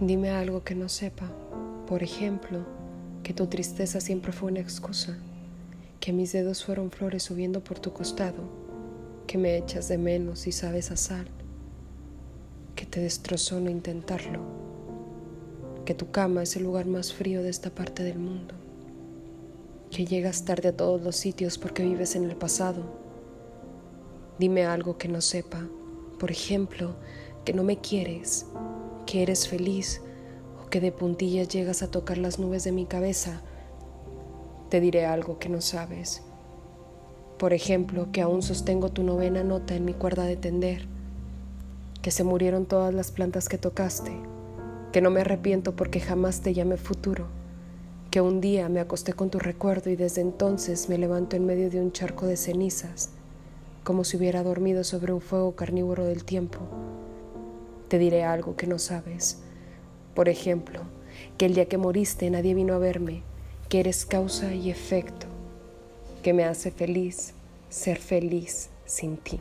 Dime algo que no sepa. Por ejemplo, que tu tristeza siempre fue una excusa, que mis dedos fueron flores subiendo por tu costado, que me echas de menos y sabes a sal, que te destrozó no intentarlo, que tu cama es el lugar más frío de esta parte del mundo, que llegas tarde a todos los sitios porque vives en el pasado. Dime algo que no sepa. Por ejemplo, que no me quieres, que eres feliz o que de puntillas llegas a tocar las nubes de mi cabeza, te diré algo que no sabes. Por ejemplo, que aún sostengo tu novena nota en mi cuerda de tender, que se murieron todas las plantas que tocaste, que no me arrepiento porque jamás te llamé futuro, que un día me acosté con tu recuerdo y desde entonces me levanto en medio de un charco de cenizas, como si hubiera dormido sobre un fuego carnívoro del tiempo te diré algo que no sabes. Por ejemplo, que el día que moriste nadie vino a verme, que eres causa y efecto, que me hace feliz ser feliz sin ti.